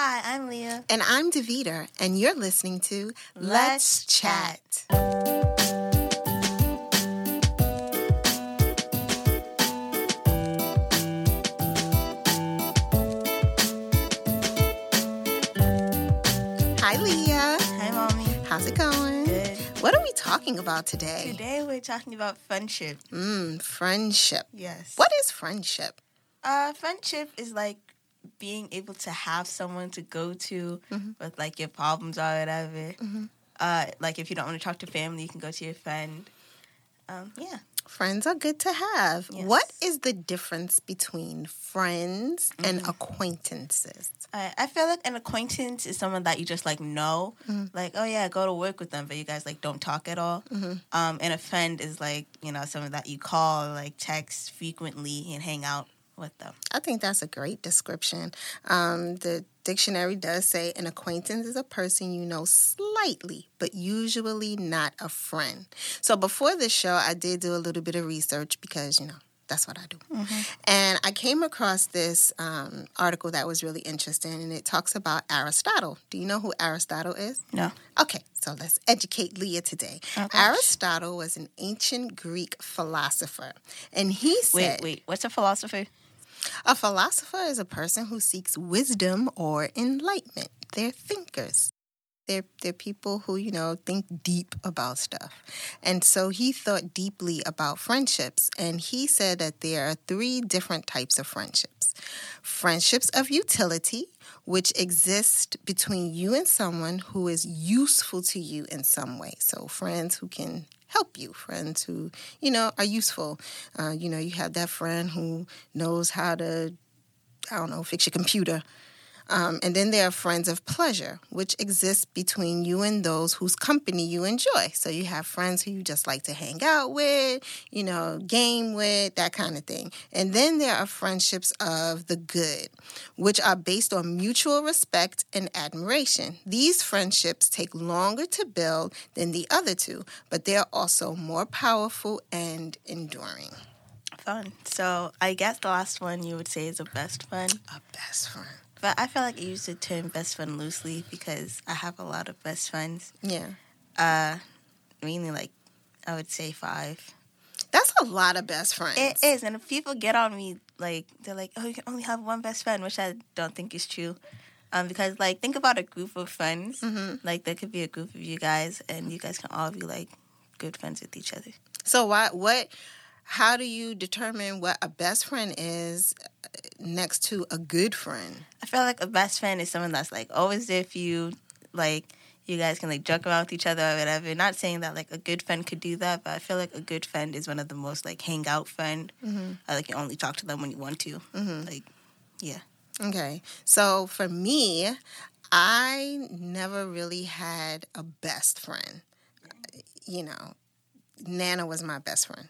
Hi, I'm Leah. And I'm Davita, and you're listening to Let's, Chat. Hi, Leah. Hi, Mommy. How's it going? Good. What are we talking about today? Today we're talking about friendship. Mm, friendship. Yes. What is friendship? Uh, friendship is like being able to have someone to go to Mm-hmm. with like your problems or whatever. Uh, like if you don't want to talk to family, you can go to your friend. Um, yeah. Friends are good to have. Yes. What is the difference between friends and Mm-hmm. acquaintances? I, I feel like an acquaintance is someone that you just like know, Mm-hmm. like oh yeah, go to work with them, but you guys like don't talk at all. Mm-hmm. Um, and a friend is like you know someone that you call, like text frequently and hang out with them. I think that's a great description. Um, the dictionary does say an acquaintance is a person you know slightly, but usually not a friend. So before this show, I did do a little bit of research because, you know, that's what I do. And I came across this um, article that was really interesting, and it talks about Aristotle. Do you know who Aristotle is? No. Okay, so let's educate Leah today. Aristotle was an ancient Greek philosopher, and he said, Wait, wait. What's a philosopher? A philosopher is a person who seeks wisdom or enlightenment. They're thinkers. They're, they're people who, you know, think deep about stuff. And so he thought deeply about friendships. And he said that there are three different types of friendships friendships of utility, which exists between you and someone who is useful to you in some way. So, friends who can help you, friends who, you know, are useful. Uh, you know, you have that friend who knows how to, I don't know, fix your computer. Um, and then there are friends of pleasure, which exist between you and those whose company you enjoy. So you have friends who you just like to hang out with, you know, game with, that kind of thing. And then there are friendships of the good, which are based on mutual respect and admiration. These friendships take longer to build than the other two, but they're also more powerful and enduring. Fun. So I guess the last one you would say is a best friend. A best friend. But I feel like I use the term best friend loosely because I have a lot of best friends. Yeah. Uh, mainly like I would say five. That's a lot of best friends. It is, and if people get on me, like they're like, "Oh, you can only have one best friend," which I don't think is true. Um, because like think about a group of friends. Like there could be a group of you guys, and you guys can all be like good friends with each other. So why what how do you determine what a best friend is uh, next to a good friend? I feel like a best friend is someone that's like always there for you. Like you guys can like joke around with each other or whatever. Not saying that like a good friend could do that, but I feel like a good friend is one of the most like hang out friend. Mm-hmm. Uh, like you only talk to them when you want to. Like yeah. Okay. So for me, I never really had a best friend. You know, Nana was my best friend.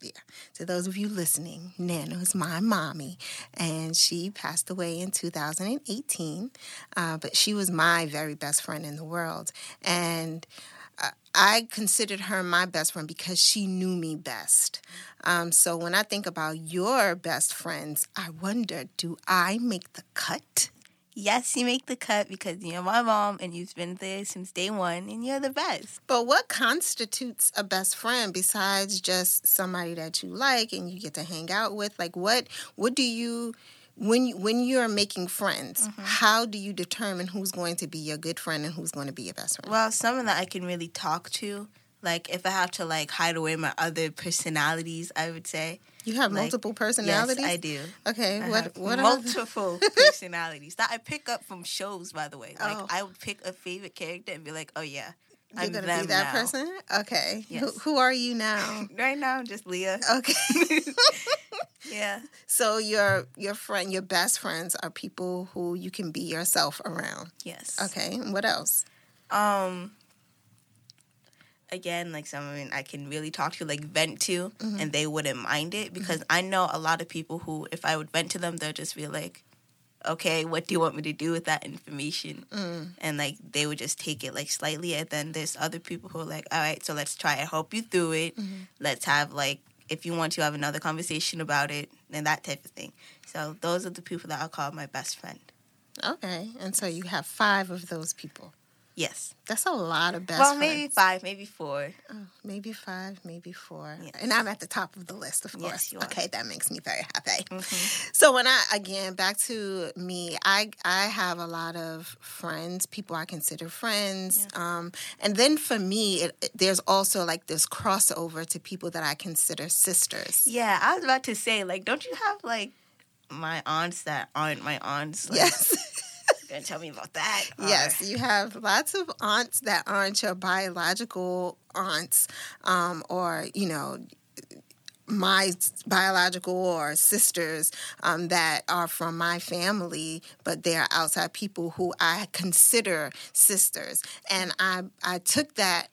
Yeah. To those of you listening, Nana is my mommy, and she passed away in 2018. Uh, but she was my very best friend in the world, and uh, I considered her my best friend because she knew me best. Um, so when I think about your best friends, I wonder, do I make the cut? Yes, you make the cut because you're my mom and you've been there since day one and you're the best. But what constitutes a best friend besides just somebody that you like and you get to hang out with? Like what what do you when you, when you're making friends, mm-hmm. how do you determine who's going to be your good friend and who's going to be your best friend? Well, someone that I can really talk to. Like if I have to like hide away my other personalities, I would say. You have like, multiple personalities. Yes, I do. Okay, I what what are multiple personalities that I pick up from shows. By the way, like Oh. I would pick a favorite character and be like, "Oh yeah, you're I'm gonna be that now. person? Okay, who, Yes. who are you now? Right now, I'm just Leah. Okay. Yeah, So your your friend, your best friends are people who you can be yourself around. yes. Okay. What else? Um. Again, like someone I can really talk to, like vent to, mm-hmm. and they wouldn't mind it mm-hmm. because I know a lot of people who, if I would vent to them, they'll just be like, "Okay, what do you want me to do with that information?" Mm. And like they would just take it like slightly, and then there's other people who are like, "All right, so let's try and help you through it. Mm-hmm. Let's have like, if you want to have another conversation about it, and that type of thing." So those are the people that I'll call my best friend. Okay, and so you have five of those people. Yes. That's a lot of best well, friends. maybe five, maybe four. Oh, maybe five, maybe four. Yes. And I'm at the top of the list, of Yes, course. you are. Okay, that makes me very happy. Mhm. So when I again back to me, I I have a lot of friends, people I consider friends, um, and then for me, it, it- there's also like this crossover to people that I consider sisters. Yeah, I was about to say, like, don't you have like my aunts that aren't my aunts? Like, Yes. you gonna tell me about that? Or- Yes, you have lots of aunts that aren't your biological aunts, um, or you know, my biological or sisters um, that are from my family, but they are outside people who I consider sisters, and I I took that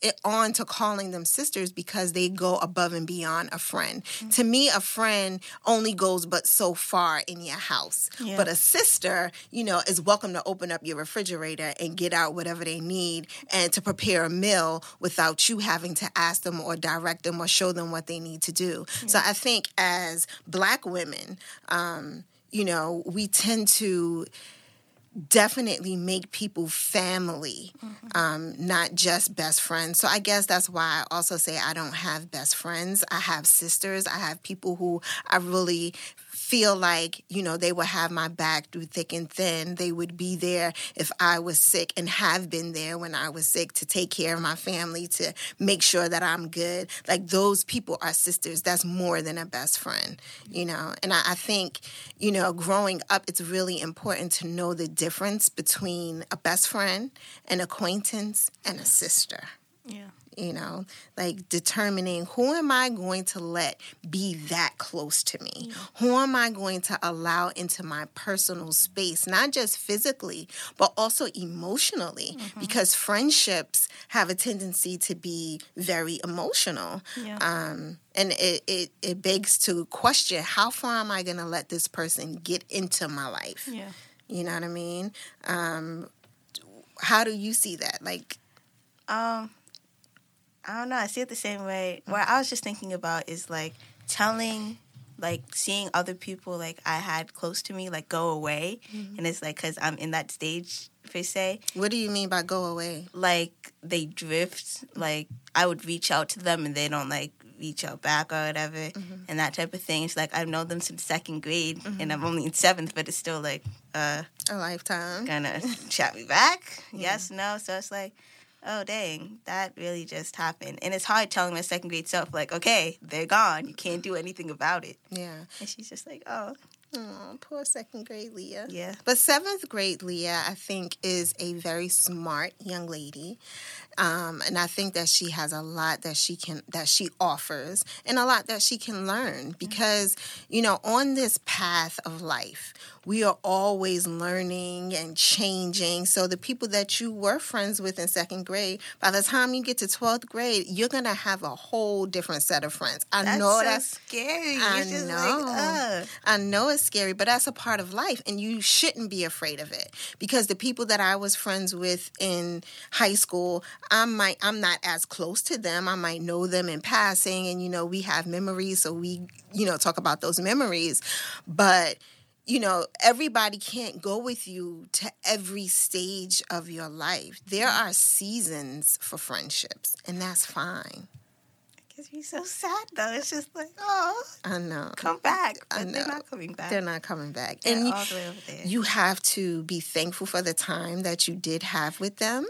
it on to calling them sisters because they go above and beyond a friend. To me, a friend only goes but so far in your house. Yeah. But a sister, you know, is welcome to open up your refrigerator and get out whatever they need and to prepare a meal without you having to ask them or direct them or show them what they need to do. So I think as black women, um, you know, we tend to definitely make people family, um, not just best friends. So I guess that's why I also say I don't have best friends. I have sisters. I have people who I really feel like, you know, they would have my back through thick and thin. They would be there if I was sick and have been there when I was sick to take care of my family, to make sure that I'm good. Like those people are sisters. That's more than a best friend, you know? And I, I think, you know, growing up, it's really important to know the difference between a best friend, an acquaintance, and a sister. Yeah. you know like determining who am i going to let be that close to me? Who am i going to allow into my personal space not just physically but also emotionally? Because friendships have a tendency to be very emotional. Yeah. um, and it, it, it begs to question how far am i going to let this person get into my life? Yeah. You know what i mean um, how do you see that like Um, I don't know. I see it the same way. What I was just thinking about is like telling, like seeing other people like I had close to me like go away, and it's like because I'm in that stage per se. what do you mean by go away Like they drift. Like I would reach out to them and they don't like reach out back or whatever, and that type of thing. It's like I've known them since second grade, and I'm only in seventh, but it's still like uh a lifetime gonna chat me back? Yes, no. So it's like, oh dang, that really just happened. And it's hard telling my second grade self, like, okay, they're gone. You can't do anything about it. yeah And she's just like, oh, Oh, poor second grade Leah. yeah. But seventh grade Leah, I think, is a very smart young lady, um, and I think that she has a lot that she can that she offers, and a lot that she can learn because you know on this path of life, we are always learning and changing. So the people that you were friends with in second grade, by the time you get to twelfth grade, you're gonna have a whole different set of friends. I That's know so that's scary. I know. like. I know it's scary, but that's a part of life, and you shouldn't be afraid of it because the people that I was friends with in high school, I might I'm not as close to them. I might know them in passing, and you know we have memories, so we you know talk about those memories, but. You know, everybody can't go with you to every stage of your life. There are seasons for friendships, and that's fine. Gets me so sad though. It's just like, oh, I know. come back. I But they're not coming back. They're not coming back. They're and you, all the way over there. you have to be thankful for the time that you did have with them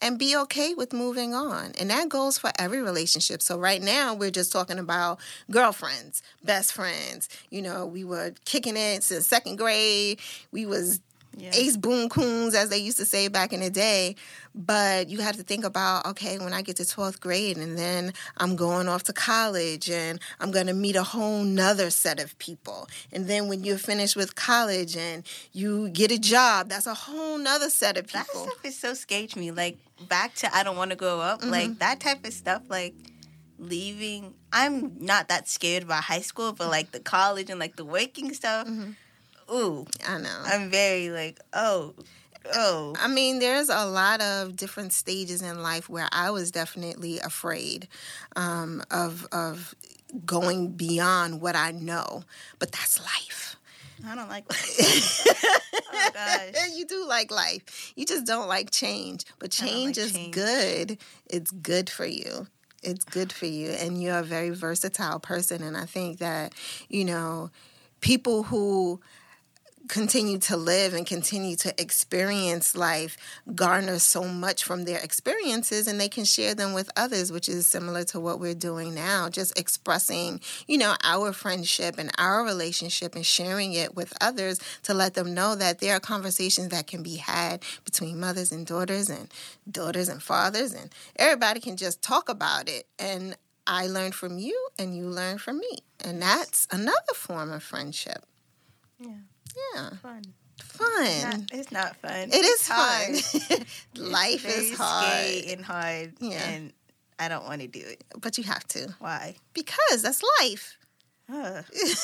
and be okay with moving on. And that goes for every relationship. So right now we're just talking about girlfriends, best friends. You know, we were kicking it since second grade. We was yeah. ace boom coons as they used to say back in the day but you have to think about okay when i get to 12th grade and then i'm going off to college and i'm going to meet a whole nother set of people and then when you're finished with college and you get a job that's a whole nother set of people. That stuff is so scary to me. Like back to I don't want to grow up. Mm-hmm. Like that type of stuff. Like leaving. I'm not that scared about high school, but like the college and like the working stuff. Ooh, i know I'm very like oh, oh. I mean, there's a lot of different stages in life where I was definitely afraid um, of of going beyond what I know, but that's life. I don't like. oh gosh. you do like life. You just don't like change. But change like is change. good. It's good for you. It's good for you. And you're a very versatile person. And I think that, you know, people who continue to live and continue to experience life garner so much from their experiences and they can share them with others which is similar to what we're doing now just expressing you know our friendship and our relationship and sharing it with others to let them know that there are conversations that can be had between mothers and daughters and daughters and fathers and everybody can just talk about it. And I learn from you and you learn from me. And that's another form of friendship. Yeah, yeah fun. fun Not, it's not fun. it is hard. fun. Life is hard, and hard. Yeah. And I don't want to do it. but you have to Why? because that's life.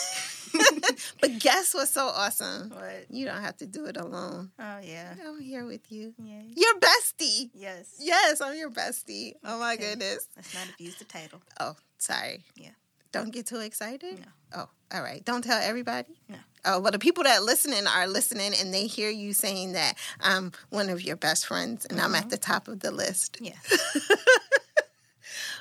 But guess what's so awesome? what? You don't have to do it alone. Oh yeah. I'm here with you. Yeah. Your bestie. Yes. Yes, I'm your bestie. Oh my Okay. goodness. Let's not abuse the title. Oh, sorry. Yeah. Don't get too excited. No. Oh, all right. Don't tell everybody. No. Oh, well, the people that listening are listening, and they hear you saying that I'm one of your best friends, and I'm Mm-hmm. at the top of the list. Yeah.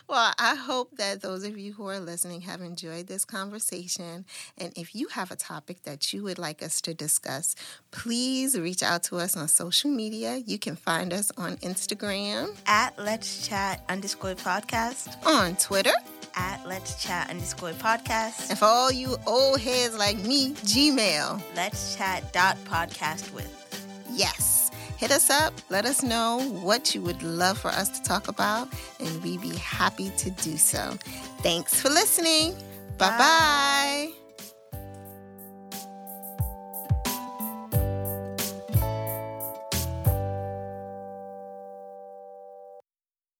Well, I hope that those of you who are listening have enjoyed this conversation. And if you have a topic that you would like us to discuss, please reach out to us on social media. You can find us on Instagram, At Let's Chat underscore podcast. on Twitter, At Let's Chat underscore podcast. and for all you old heads like me, Gmail. Let's Chat dot podcast with. Yes. Hit us up. Let us know what you would love for us to talk about, and we'd be happy to do so. Thanks for listening. Bye bye.